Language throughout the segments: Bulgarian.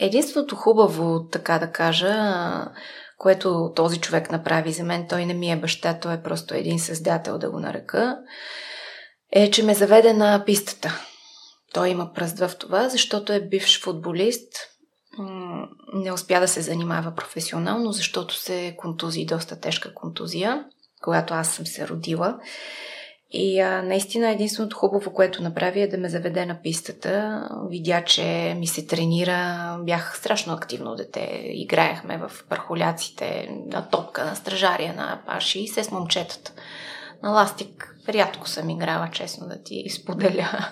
Единственото хубаво, така да кажа, което този човек направи за мен, той не ми е баща, той е просто един създател, да го нарека, е, че ме заведе на пистата. Той има пръст в това, защото е бивш футболист, не успя да се занимава професионално, защото се контузи, доста тежка контузия, когато аз съм се родила. И а, наистина единственото хубаво, което направи е да ме заведе на пистата. Видя, че ми се тренира. Бях страшно активно дете. Играехме в пархоляците, на топка, на стражария, на паши и се с момчетата. На ластик рядко съм играла, честно да ти споделя.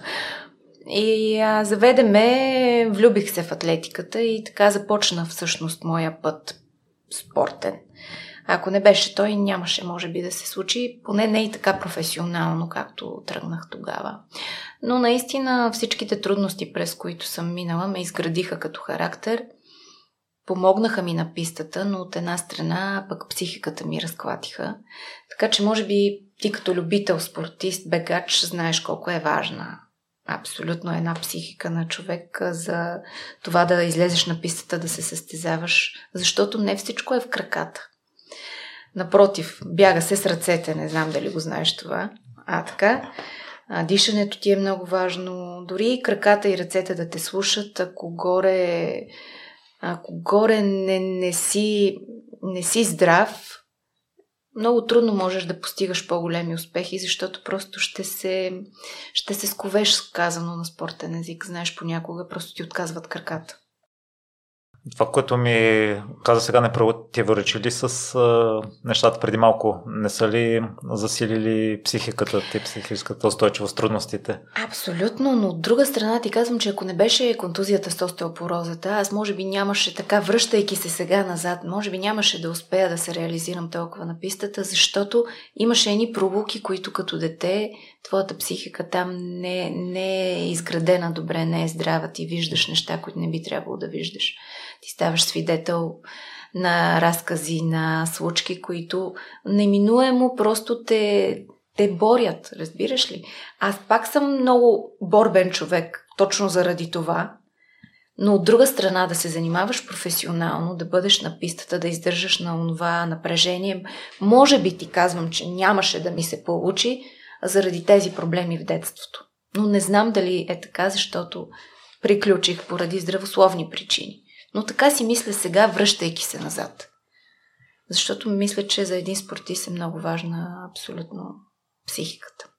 И а, заведе ме, влюбих се в атлетиката и така започна всъщност моя път спортен. Ако не беше той, нямаше, може би, да се случи, поне не и така професионално, както тръгнах тогава. Но наистина всичките трудности, през които съм минала, ме изградиха като характер, помогнаха ми на пистата, но от една страна пък психиката ми разклатиха. Така че, може би, ти като любител, спортист, бегач, знаеш колко е важна абсолютно една психика на човек за това да излезеш на пистата, да се състезаваш, защото не всичко е в краката. Напротив, бяга се с ръцете, не знам дали го знаеш това. А така, дишането ти е много важно. Дори и краката и ръцете да те слушат, ако горе, ако горе не, не, си, не си здрав, много трудно можеш да постигаш по-големи успехи, защото просто ще се, ще се сковеш, казано на спортен език. Знаеш, понякога просто ти отказват краката. Това, което ми каза сега, не противоречи ли с а, нещата преди малко? Не са ли засилили психиката ти, психическата устойчивост, трудностите? Абсолютно, но от друга страна ти казвам, че ако не беше контузията с остеопорозата, аз може би нямаше така, връщайки се сега назад, може би нямаше да успея да се реализирам толкова на пистата, защото имаше едни пробуки, които като дете твоята психика там не, не е изградена добре, не е здрава, ти виждаш неща, които не би трябвало да виждаш ти ставаш свидетел на разкази, на случки, които неминуемо просто те, те борят, разбираш ли? Аз пак съм много борбен човек, точно заради това, но от друга страна да се занимаваш професионално, да бъдеш на пистата, да издържаш на това напрежение, може би ти казвам, че нямаше да ми се получи заради тези проблеми в детството. Но не знам дали е така, защото приключих поради здравословни причини. Но така си мисля сега, връщайки се назад. Защото мисля, че за един спортист е много важна абсолютно психиката.